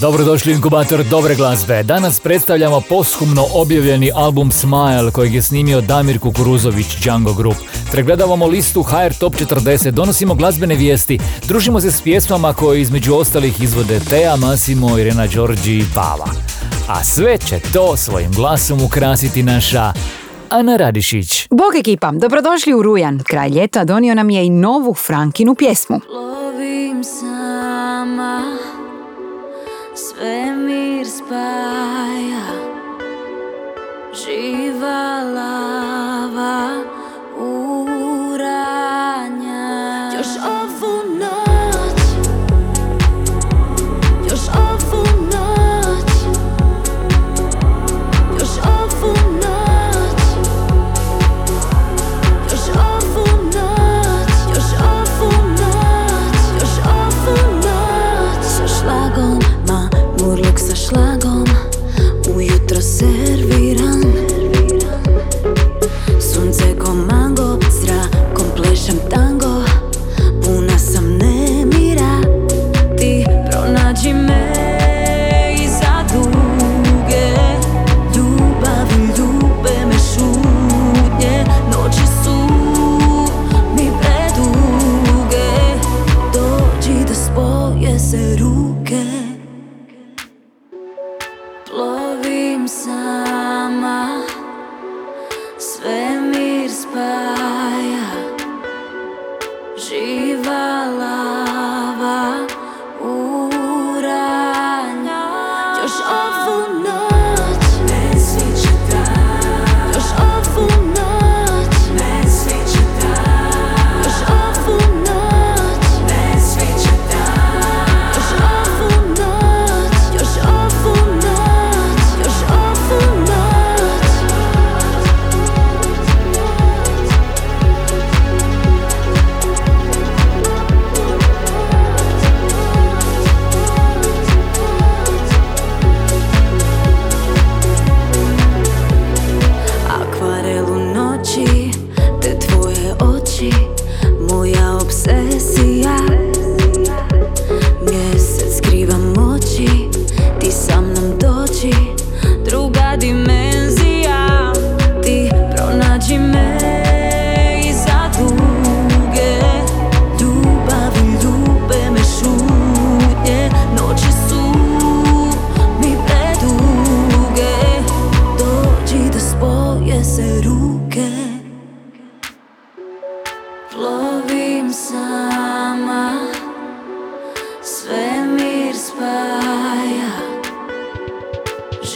Dobrodošli u inkubator dobre glazbe. Danas predstavljamo poshumno objavljeni album Smile kojeg je snimio Damir Kukuruzović Django Group. Pregledavamo listu HR Top 40, donosimo glazbene vijesti, družimo se s pjesmama koje između ostalih izvode Tea, Massimo, Irena Đorđi i Pava. A sve će to svojim glasom ukrasiti naša Ana Radišić. Bog ekipa, dobrodošli u Rujan. Kraj ljeta donio nam je i novu Frankinu pjesmu. Lovim sama, svemir spaja, živa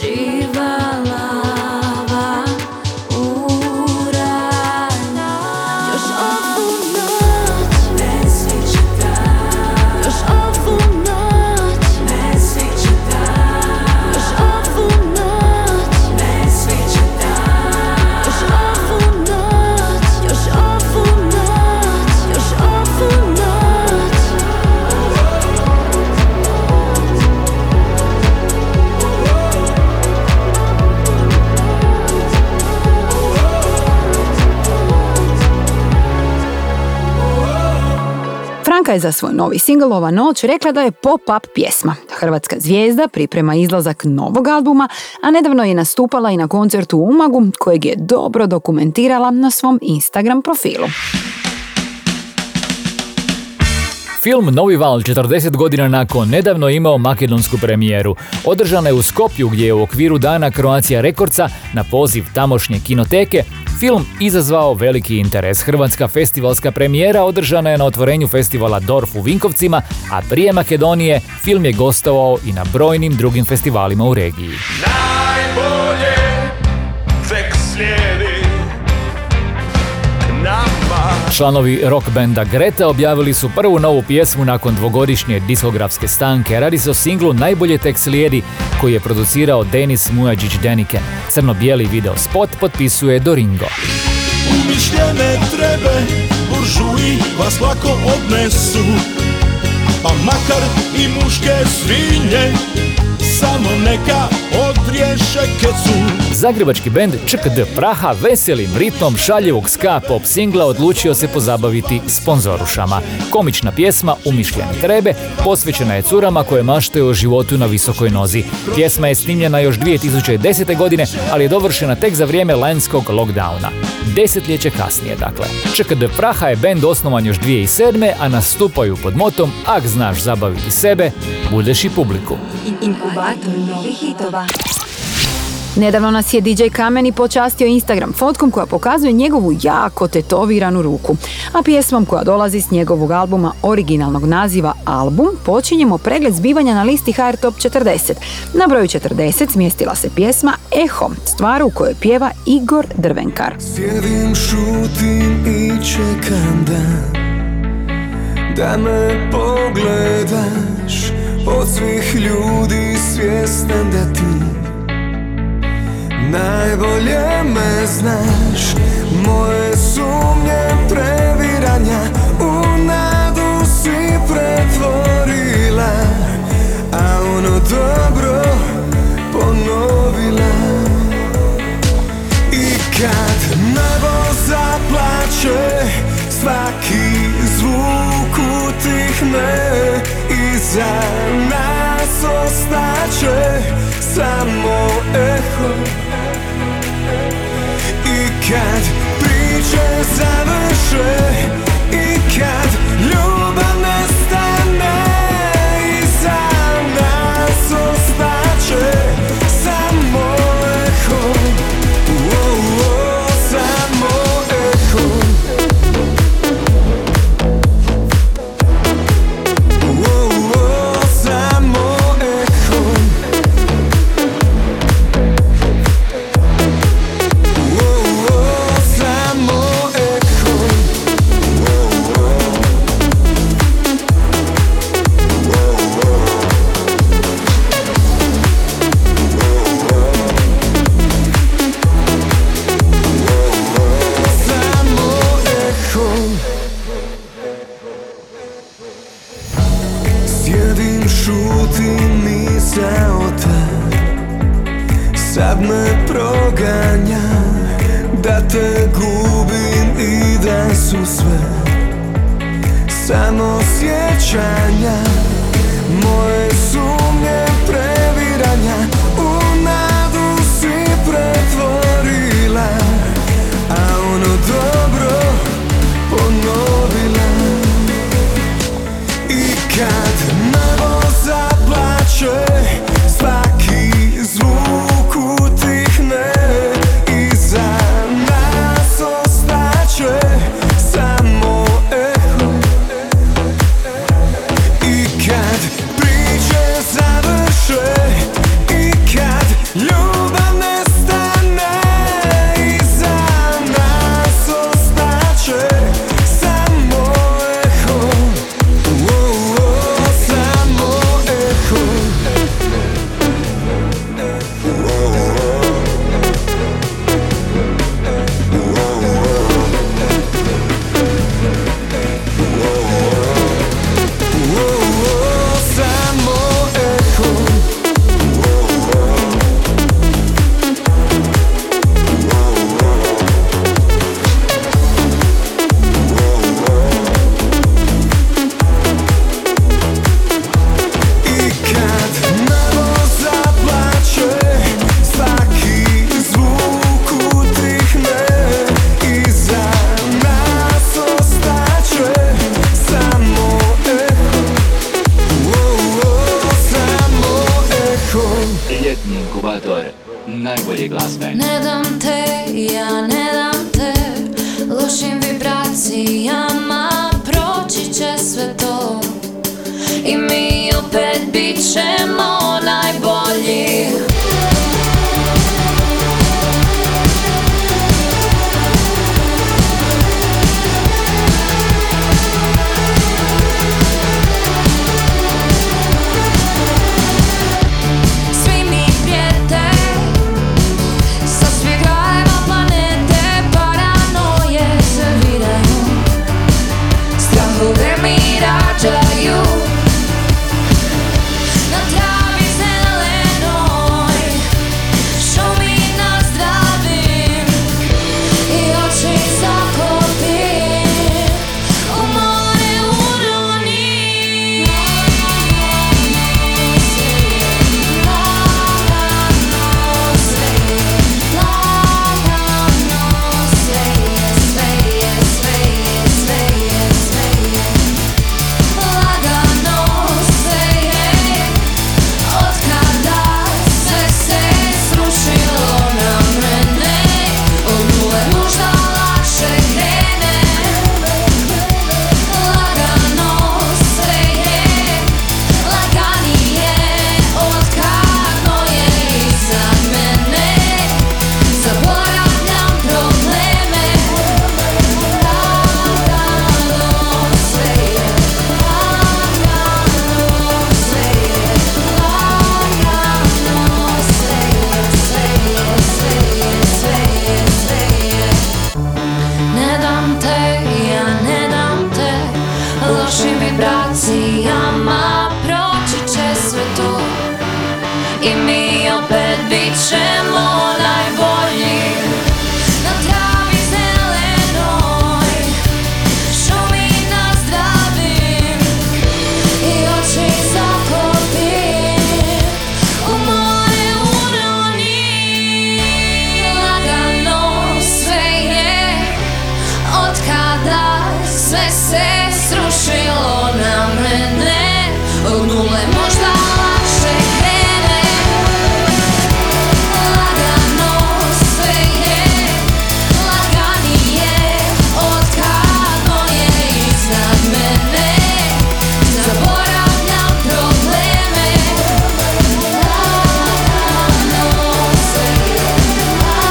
переживала. Je za svoj novi singl Ova noć rekla da je pop-up pjesma. Hrvatska zvijezda priprema izlazak novog albuma, a nedavno je nastupala i na koncertu u Umagu, kojeg je dobro dokumentirala na svom Instagram profilu. Film Novi val 40 godina nakon nedavno imao makedonsku premijeru. Održana je u Skopju gdje je u okviru dana Croatia Rekordca na poziv tamošnje kinoteke film izazvao veliki interes. Hrvatska festivalska premijera održana je na otvorenju festivala Dorf u Vinkovcima, a prije Makedonije film je gostovao i na brojnim drugim festivalima u regiji. Najbolje Članovi rock benda Greta objavili su prvu novu pjesmu nakon dvogodišnje diskografske stanke. Radi se o singlu Najbolje tek slijedi koji je producirao Denis Mujađić Deniken. Crno-bijeli video spot potpisuje Doringo. Umišljene trebe, buržuji vas lako odnesu Pa makar i muške svinje, samo neka odriješe kecu Zagrebački bend ČKD Praha veselim ritmom šaljivog ska pop singla odlučio se pozabaviti sponzorušama. Komična pjesma Umišljene trebe posvećena je curama koje maštaju o životu na visokoj nozi. Pjesma je snimljena još 2010. godine, ali je dovršena tek za vrijeme lanjskog lockdowna. Desetljeće kasnije, dakle. ČKD Praha je bend osnovan još 2007. a nastupaju pod motom Ak znaš zabaviti sebe, budeš i publiku. Inkubator novih hitova. Nedavno nas je DJ Kameni počastio Instagram fotkom koja pokazuje njegovu jako tetoviranu ruku. A pjesmom koja dolazi s njegovog albuma originalnog naziva Album počinjemo pregled zbivanja na listi HR Top 40. Na broju 40 smjestila se pjesma Eho, stvar u kojoj pjeva Igor Drvenkar. Sjedim, šutim i čekam da Da me pogledaš Od svih ljudi svjestan da ti Najbolje me znaš Moje sumnje previranja U nadu si pretvorila A ono dobro ponovila. I kad nebo zaplače Svaki zvuk utihne Iza nas ostaće Samo eho. I kad priče završe I kad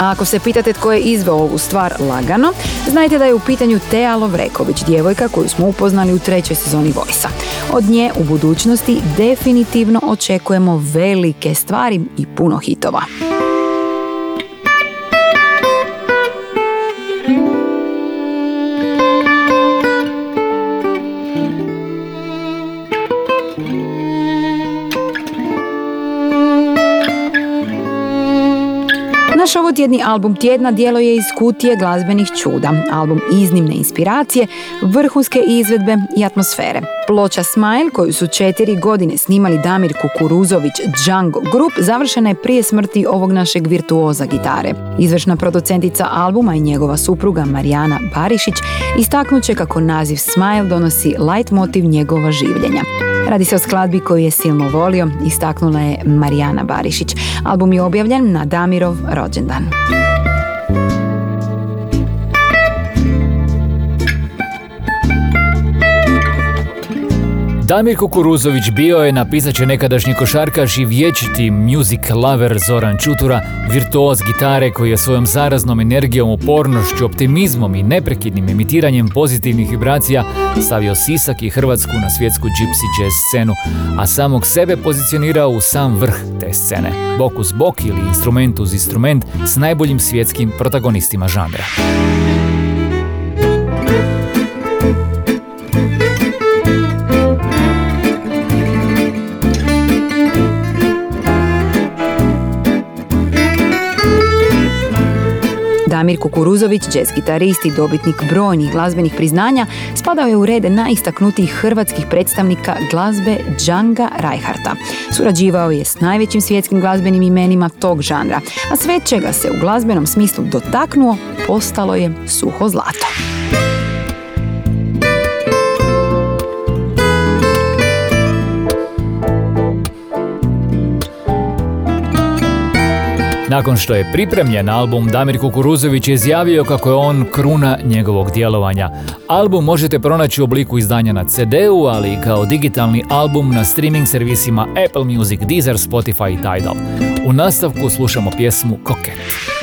A ako se pitate tko je izveo ovu stvar lagano, znajte da je u pitanju Tea Lovreković, djevojka koju smo upoznali u trećoj sezoni Vojsa. Od nje u budućnosti definitivno očekujemo velike stvari i puno hitova. Naš ovotjedni album tjedna dijelo je iz kutije glazbenih čuda, album iznimne inspiracije, vrhunske izvedbe i atmosfere. Ploča Smile, koju su četiri godine snimali Damir Kukuruzović Django Group, završena je prije smrti ovog našeg virtuoza gitare. Izvršna producentica albuma i njegova supruga Marijana Barišić istaknut će kako naziv Smile donosi light motiv njegova življenja. Radi se o skladbi koju je silno volio, istaknula je Marijana Barišić. Album je objavljen na Damirov rođendan. Damir Kukuruzović bio je, napisat će nekadašnji košarkaš i vječiti music lover Zoran Čutura, virtuoz gitare koji je svojom zaraznom energijom, upornošću, optimizmom i neprekidnim imitiranjem pozitivnih vibracija stavio Sisak i Hrvatsku na svjetsku gypsy jazz scenu, a samog sebe pozicionirao u sam vrh te scene, bok uz bok ili instrument uz instrument s najboljim svjetskim protagonistima žanra. Damir Kukuruzović, jazz gitarist i dobitnik brojnih glazbenih priznanja, spadao je u rede najistaknutijih hrvatskih predstavnika glazbe Džanga Reinharta. Surađivao je s najvećim svjetskim glazbenim imenima tog žanra, a sve čega se u glazbenom smislu dotaknuo, postalo je suho zlato. Nakon što je pripremljen album, Damir Kukuruzović je izjavio kako je on kruna njegovog djelovanja. Album možete pronaći u obliku izdanja na CD-u, ali i kao digitalni album na streaming servisima Apple Music, Deezer, Spotify i Tidal. U nastavku slušamo pjesmu Koket.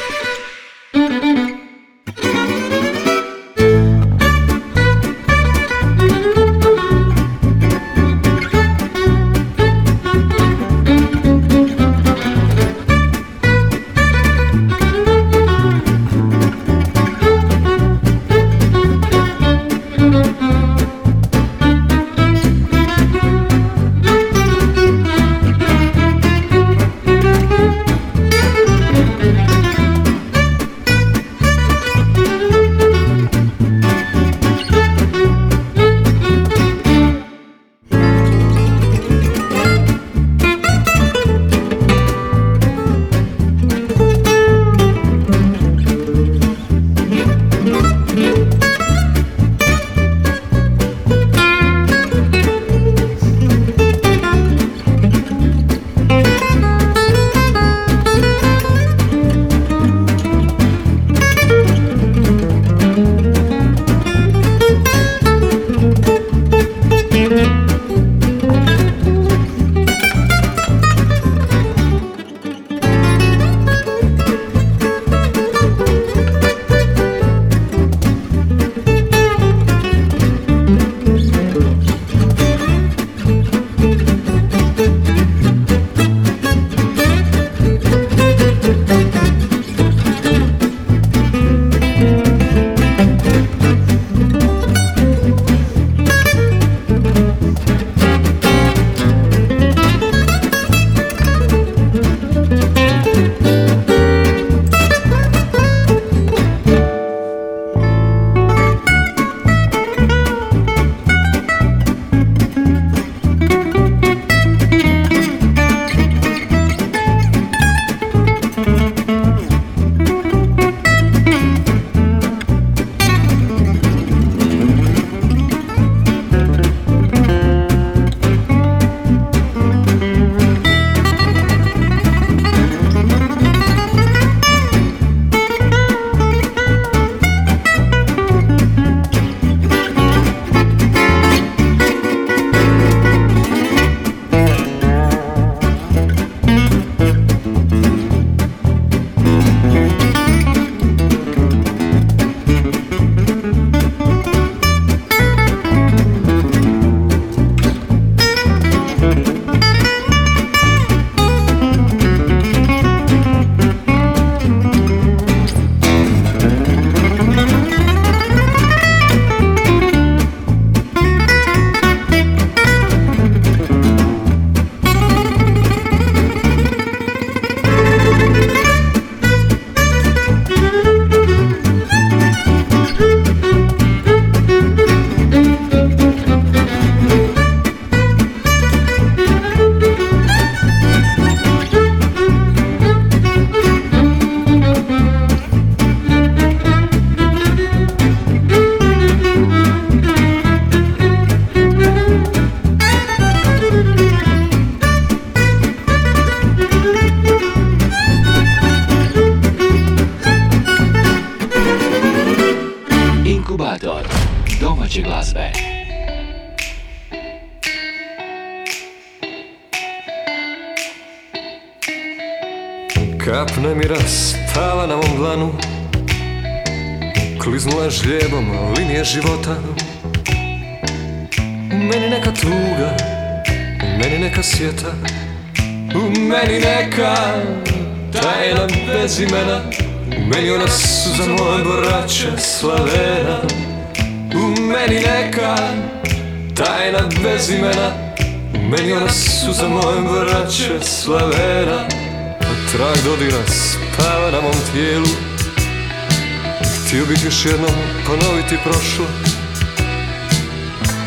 Ponoviti prošlo.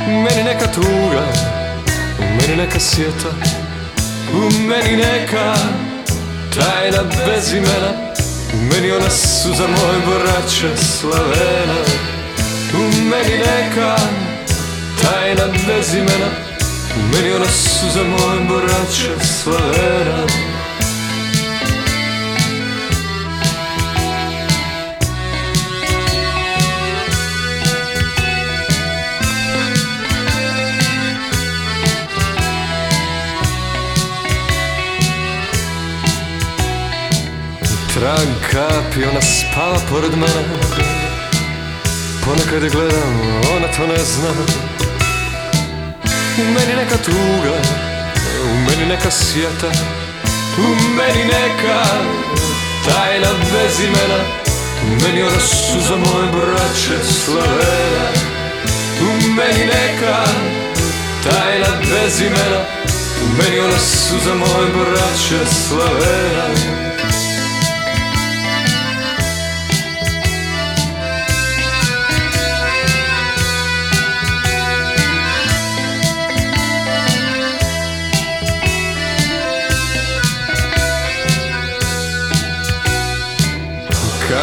Meni neka tuga, meni neka sjeta U meni neka tajna bez imena U meni ona suza moje borače slavena. U meni neka tajna bez imena U meni ona suza moje borače slavena Trag kapi, ona spava pored mene. Ponekad je gledam, ona to ne zna. U meni neka tuga, u meni neka sjeta U meni neka tajna bez imena. U meni ona suza moje braće slavena U meni neka tajna bez imena. U meni ona suza moje braće slavena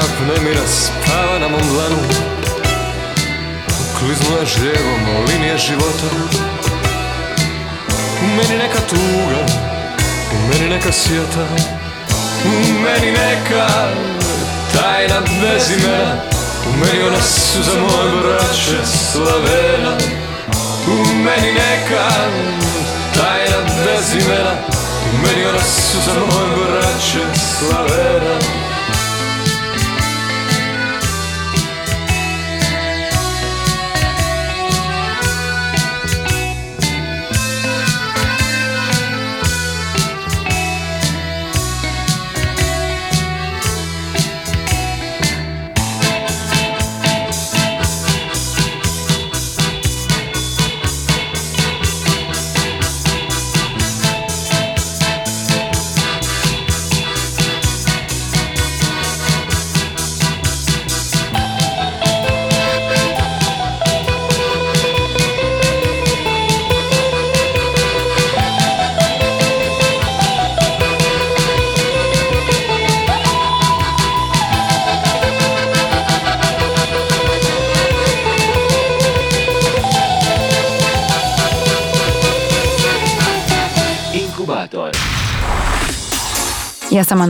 Kap nemira spava na mom dlanu Kliznula žljevom linije života. U meni neka tuga, u meni neka sjeta U meni neka tajna bez imena U meni ona suza moje braće slavena. U meni neka tajna bez imena U meni ona suza moje braće slavena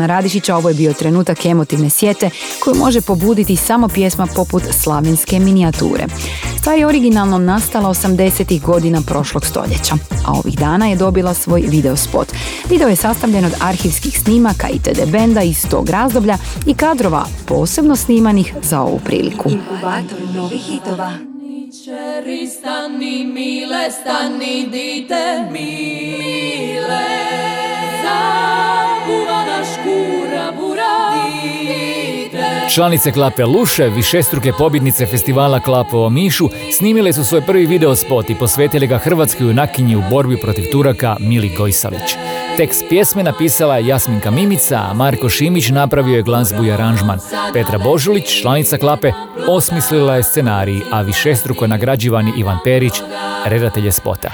Ja sam Ana Radišić, a ovo je bio trenutak emotivne sjete koju može pobuditi samo pjesma poput slavenske minijature. Stvar je originalno nastala 80. godina prošlog stoljeća, a ovih dana je dobila svoj video spot. Video je sastavljen od arhivskih snimaka i TD benda iz tog razdoblja i kadrova posebno snimanih za ovu priliku. Novih hitova. Čeri stani mile, stani dite mile Članice Klape Luše, višestruke pobjednice festivala Klapo o Mišu, snimile su svoj prvi video spot i posvetili ga hrvatskoj junakinji u borbi protiv Turaka Mili Gojsalić. Tekst pjesme napisala je Jasminka Mimica, a Marko Šimić napravio je glazbu i aranžman. Petra Božulić, članica Klape, osmislila je scenarij, a višestruko nagrađivani Ivan Perić, redatelj spota.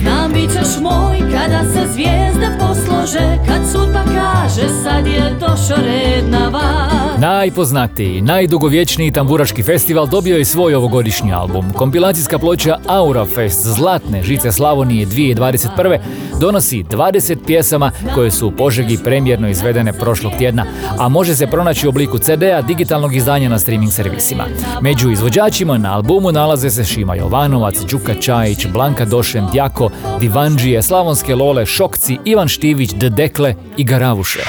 Znam bit ćeš moj kada se zvijezde poslože Kad sudba kaže sad je došo red na vas Najpoznatiji, najdugovječniji tamburaški festival dobio je svoj ovogodišnji album. Kompilacijska ploča Aura Fest Zlatne žice Slavonije 2021. donosi 20 pjesama koje su u Požegi premjerno izvedene prošlog tjedna, a može se pronaći u obliku CD-a digitalnog izdanja na streaming servisima. Među izvođačima na albumu nalaze se Šima Jovanovac, Đuka Čajić, Blanka Došen, Djako, Divanđije, Slavonske Lole, Šokci, Ivan Štivić, Dedekle i Garavuše.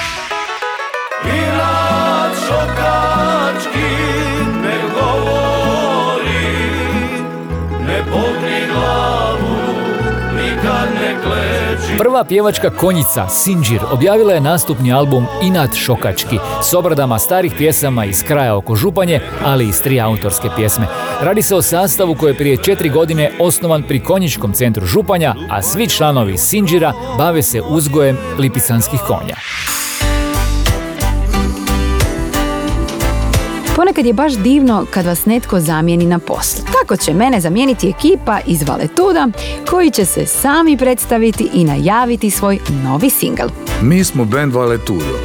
Prva pjevačka konjica, Sinđir, objavila je nastupni album Inat Šokački s obradama starih pjesama iz kraja oko Županje, ali i s tri autorske pjesme. Radi se o sastavu koji je prije četiri godine osnovan pri Konjičkom centru Županja, a svi članovi Sinđira bave se uzgojem lipicanskih konja. Ponekad je baš divno kad vas netko zamijeni na poslu. Tako će mene zamijeniti ekipa iz Valetuda koji će se sami predstaviti i najaviti svoj novi singl. Mi smo band Valetudo,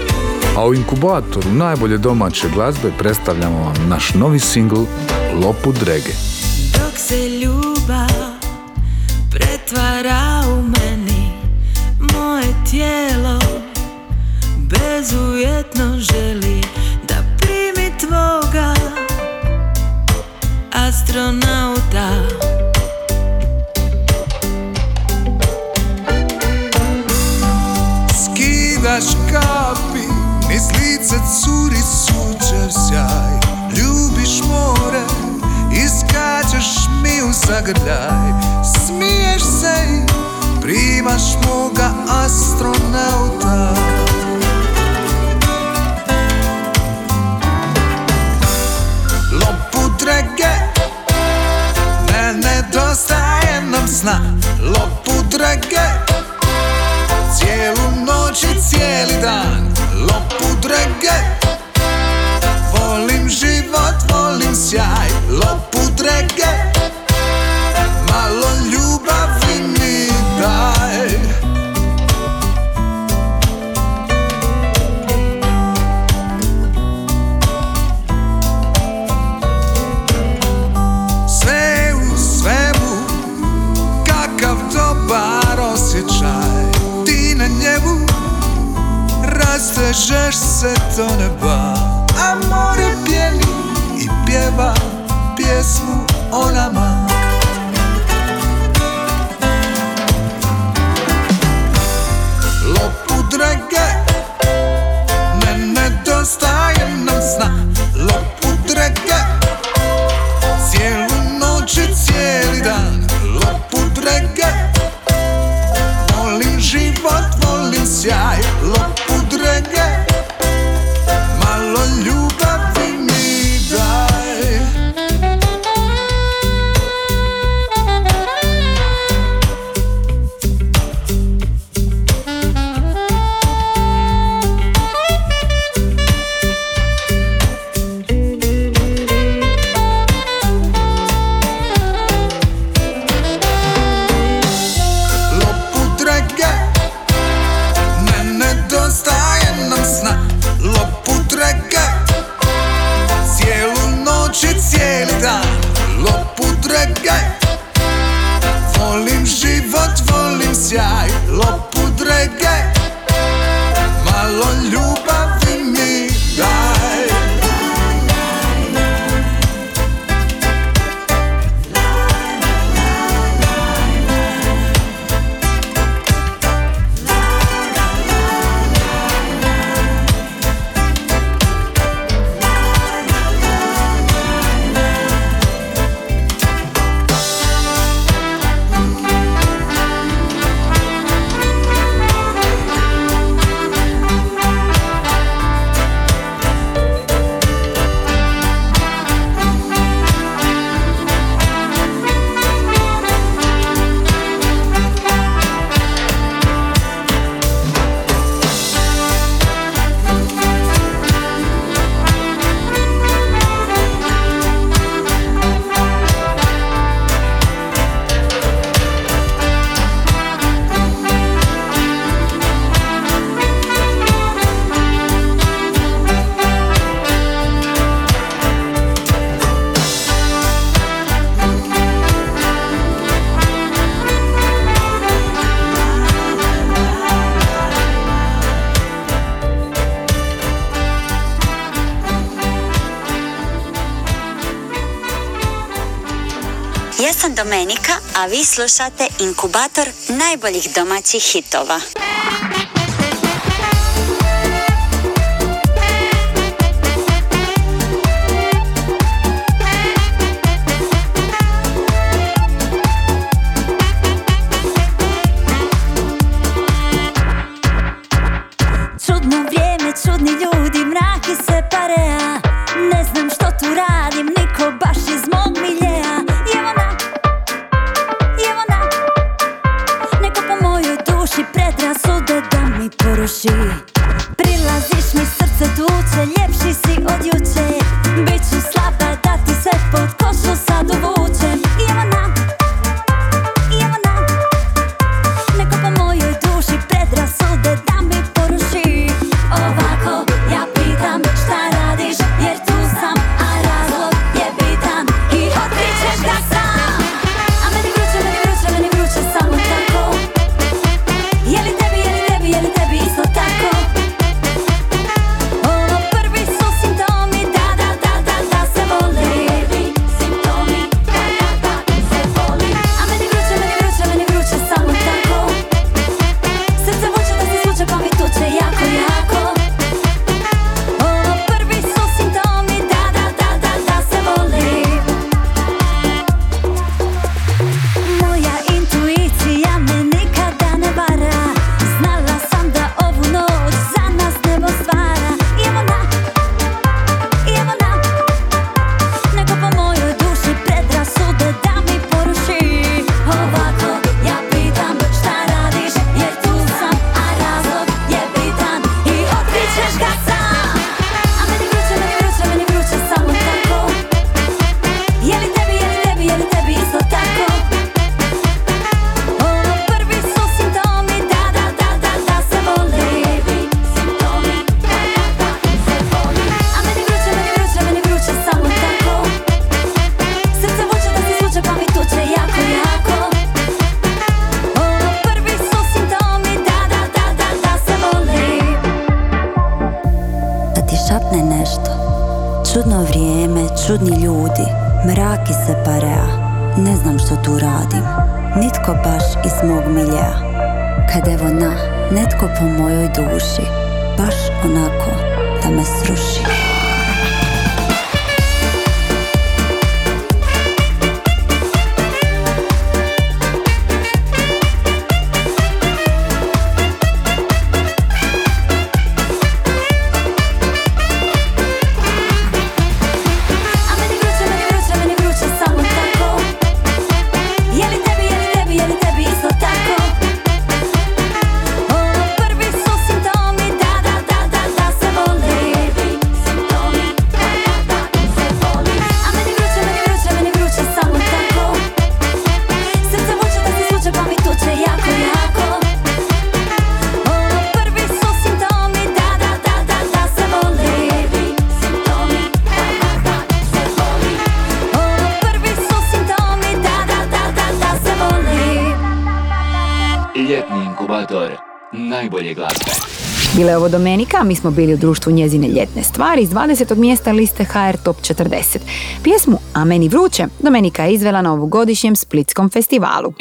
a u inkubatoru najbolje domaće glazbe predstavljamo vam naš novi singl Lopu Drege. Dok se ljubav pretvara u meni Moje tijelo bezuvjetno želi zagrljaj Smiješ se i primaš moga astronauta. Lopu drege, ne nedostaje nam sna Lopu drege, Cijelu noć i cijeli dan. Lopu drege Volim život, volim sjaj. Lopu drege Rastežeš se do neba A more pjeni i pjeva Pjesmu o nama. Lopu drage Ne nedostaje nam sna Domenika, a vi slušate inkubator najboljih domaćih hitova. Evo Domenika, mi smo bili u društvu njezine ljetne stvari iz 20. mjesta liste HR Top 40. Pjesmu A meni vruće Domenika je izvela na ovogodišnjem Splitskom festivalu.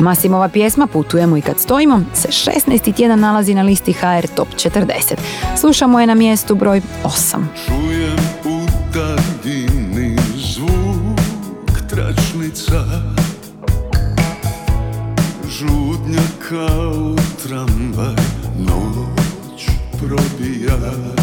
Masimova pjesma Putujemo i kad stojimo se 16. tjedan nalazi na listi HR Top 40. Slušamo je na mjestu broj 8. kao tramvaj noć probija.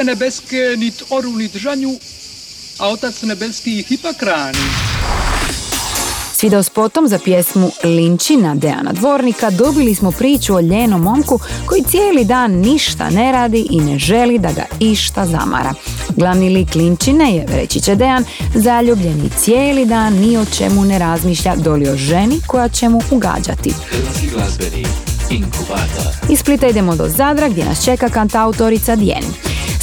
ptice nebeske nit oru nit žanju, a Otac nebeski ih ipak rani. S videospotom za pjesmu Linčina Dejana Dvornika dobili smo priču o ljenom momku koji cijeli dan ništa ne radi i ne želi da ga išta zamara. Glavni lik Linčine je, reći će Dejan, zaljubljen i cijeli dan ni o čemu ne razmišlja doli o ženi koja će mu ugađati. Iz Splita idemo do Zadra gdje nas čeka kantautorica Dijeni.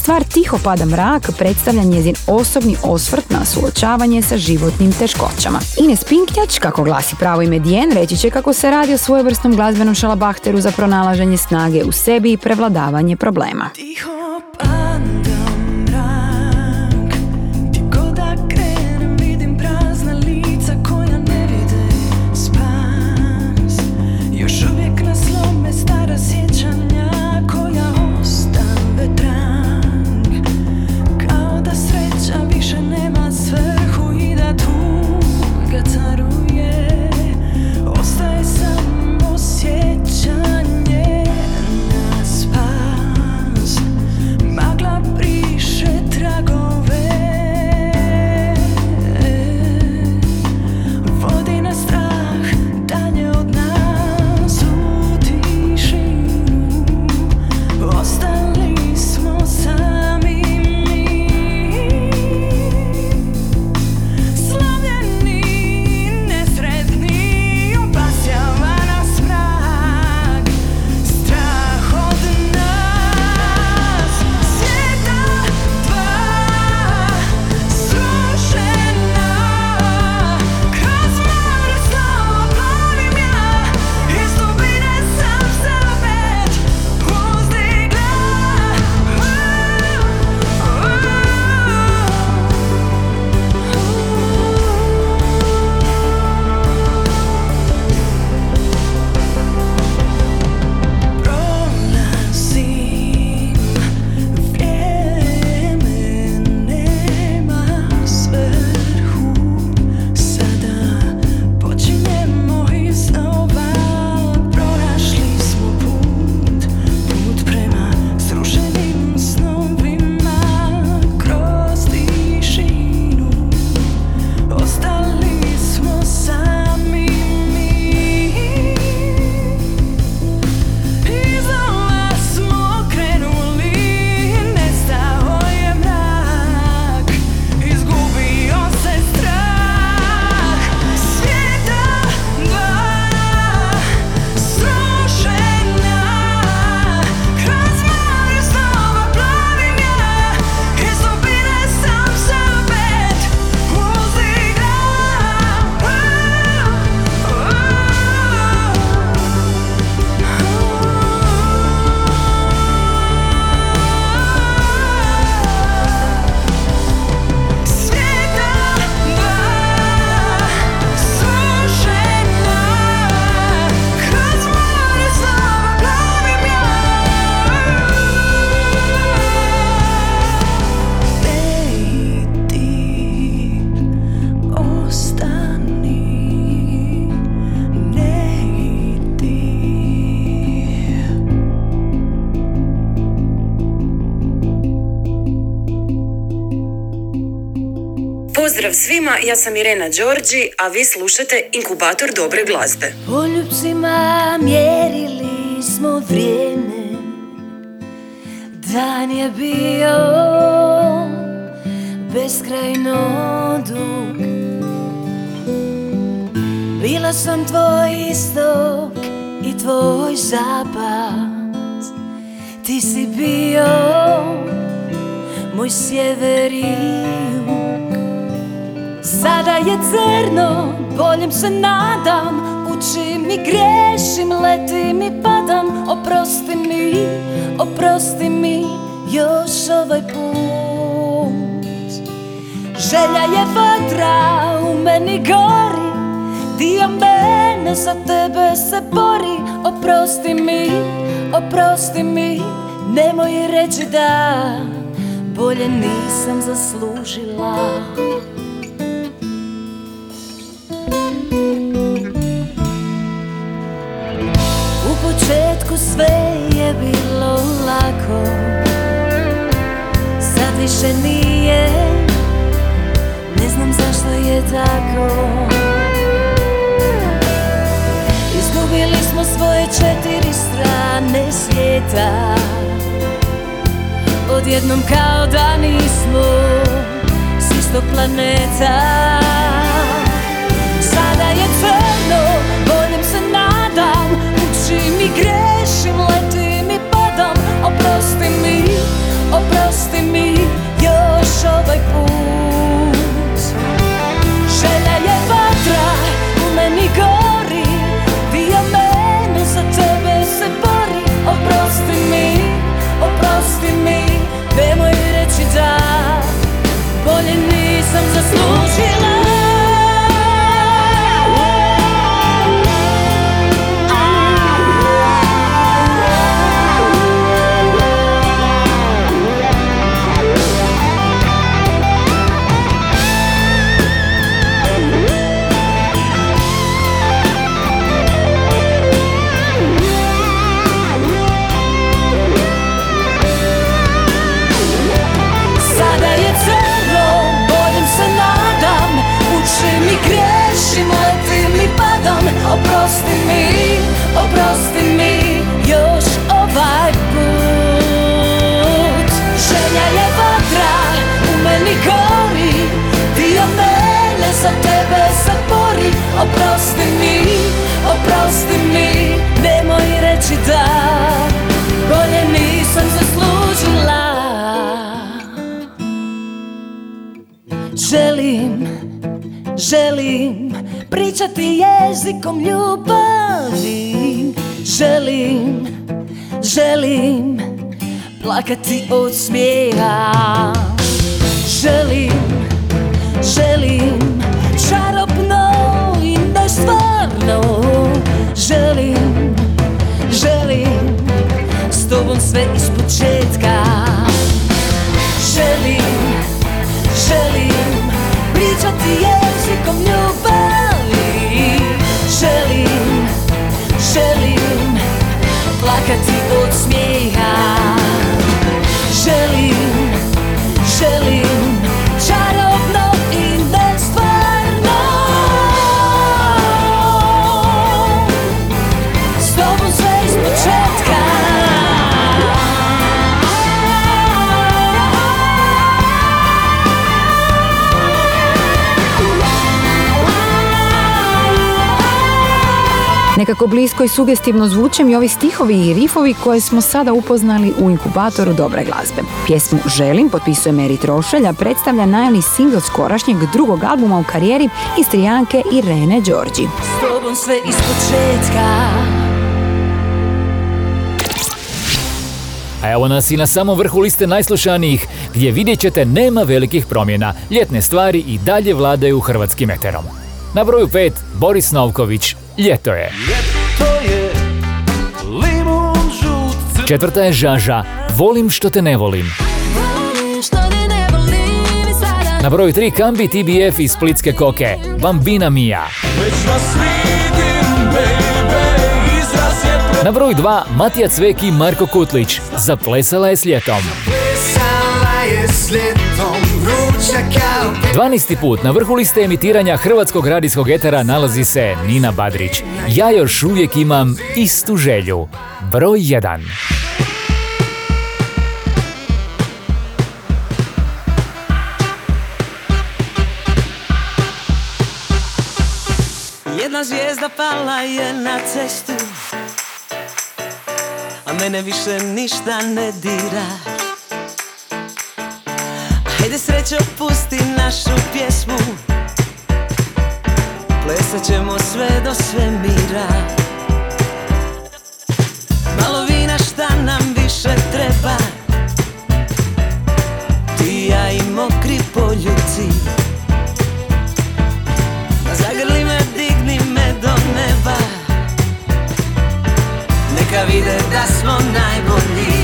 Stvar Tiho pada mrak predstavlja njezin osobni osvrt na suočavanje sa životnim teškoćama. Ines Pinknjač, kako glasi pravo ime Dijen, reći će kako se radi o svojevrsnom glazbenom šalabahteru za pronalaženje snage u sebi i prevladavanje problema. Tiho svima, ja sam Irena Đorđi, a vi slušate Inkubator dobre glazbe. Poljubcima mjerili smo vrijeme. Dan je bio beskrajno dug. Bila sam tvoj istok i tvoj zapad Ti si bio moj sjever i Sada je crno, boljem se nadam. Učim i griješim, letim i padam. Oprosti mi, oprosti mi još ovaj put. Želja je vatra, u meni gori. Dio mene za tebe se bori. Oprosti mi, oprosti mi Nemoj reći da Bolje nisam zaslužila sve je bilo lako. Sad više nije. Ne znam zašto je tako. Izgubili smo svoje četiri strane svijeta. Odjednom kao da nismo s istog planeta. Sada je crno, boljem se nadam Učim i grešim, oprosti mi još ovaj put. Želja je vatra, u meni gori. Dio mene za tebe se bori. Oprosti mi, oprosti mi Nemoj reći da oprosti mi Nemoj reći da Bolje nisam zaslužila. Želim, želim pričati jezikom ljubavi. Želim, želim plakati od smijeha. Želim, želim Želim, želim s tobom sve ispočetka Želim, želim pričati jezikom ljubavi. Želim, želim plakati od smijeha. Želim, želim Nekako blisko i sugestivno zvučem i ovi stihovi i rifovi koje smo sada upoznali u inkubatoru dobre glazbe. Pjesmu Želim potpisuje Meri Trošelj, a predstavlja najavni singl skorašnjeg drugog albuma u karijeri Istrijanke Irene Đorđi. S tobom sve A evo nas i na samom vrhu liste najslušanijih, gdje vidjet ćete nema velikih promjena. Ljetne stvari i dalje vladaju hrvatskim eterom. Na broju 5, Boris Novković, Ljeto je. Četvrta je Žaža, Volim što te ne volim. Na broju 3 Kambi TBF iz Splitske koke, Bambina Mia. Na broju 2 Matija Cvek i Marko Kutlić, Zaplesala je s ljetom. Plesala je s ljetom, 12. put na vrhu liste emitiranja hrvatskog radijskog etera nalazi se Nina Badrić. Ja još uvijek imam istu želju. Broj 1. Jedna zvijezda pala je na cestu A mene više ništa ne dira Hajde srećo pusti našu pjesmu. Plesat ćemo sve do svemira. Malo vina šta nam više treba. Ti ja i mokri poljuci Zagrli me, digni me do neba. Neka vide da smo najbolji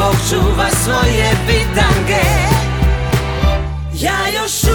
Bog čuva svoje bitange. Ja još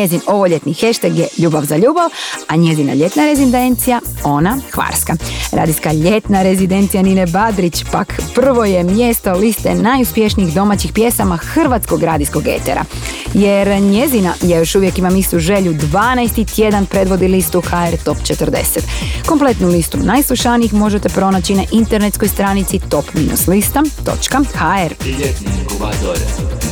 Njezin ovoljetni hashtag je ljubav za ljubav, a njezina ljetna rezidencija, ona Hvarska. Radijska ljetna rezidencija Nine Badrić pak prvo je mjesto liste najuspješnijih domaćih pjesama hrvatskog radijskog etera. Jer njezina, ja još uvijek imam istu želju, 12. tjedan predvodi listu HR Top 40. Kompletnu listu najslušanijih možete pronaći na internetskoj stranici top-lista.hr. Ljetni inkubator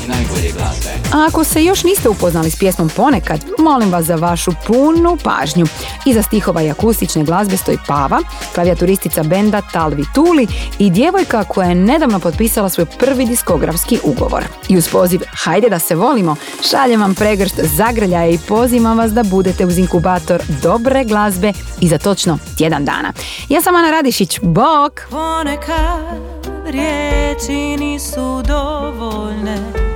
najbolje glazbe. A ako se još niste upoznali s pjesmom ponekad, molim vas za vašu punu pažnju. Iza stihova i akustične glazbe stoji Pava, klavijaturistica benda Talvi Tuli i djevojka koja je nedavno potpisala svoj prvi diskografski ugovor. I uz poziv Hajde da se volimo, šaljem vam pregršt zagrljaja i pozivam vas da budete uz inkubator dobre glazbe i za točno tjedan dana. Ja sam Ana Radišić, bok! Ponekad riječi nisu dovoljne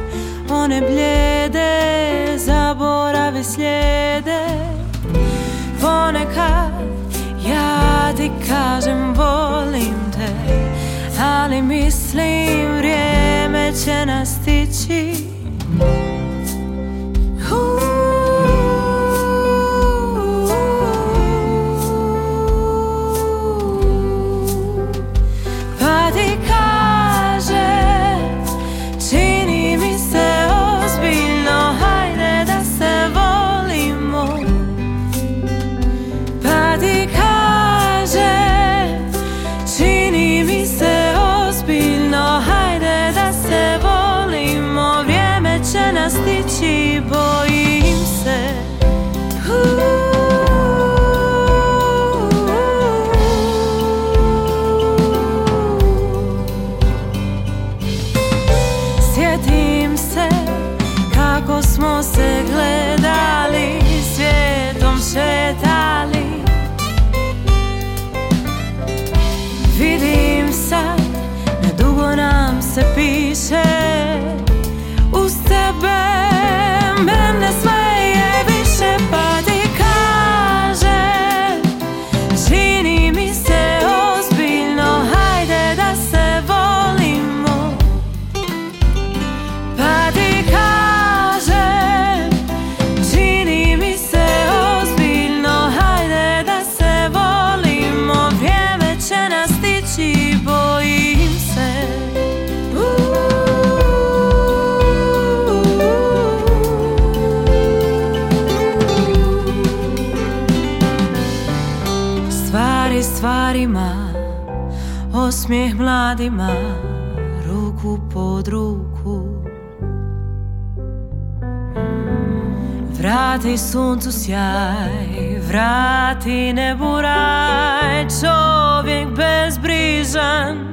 One bljede, zaborave slijede. Ponekad ja ti kažem volim te Ali mislim vrijeme će nas stići mladima Ruku pod ruku. Vrati suncu sjaj Vrati nebu raj Čovjek bezbrižan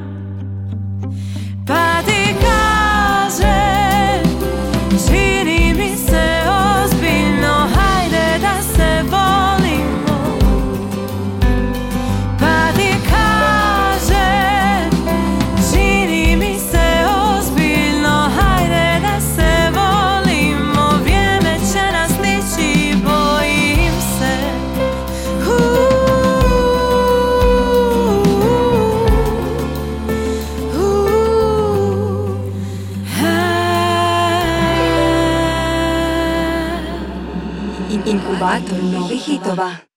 Inkubator novih hitova.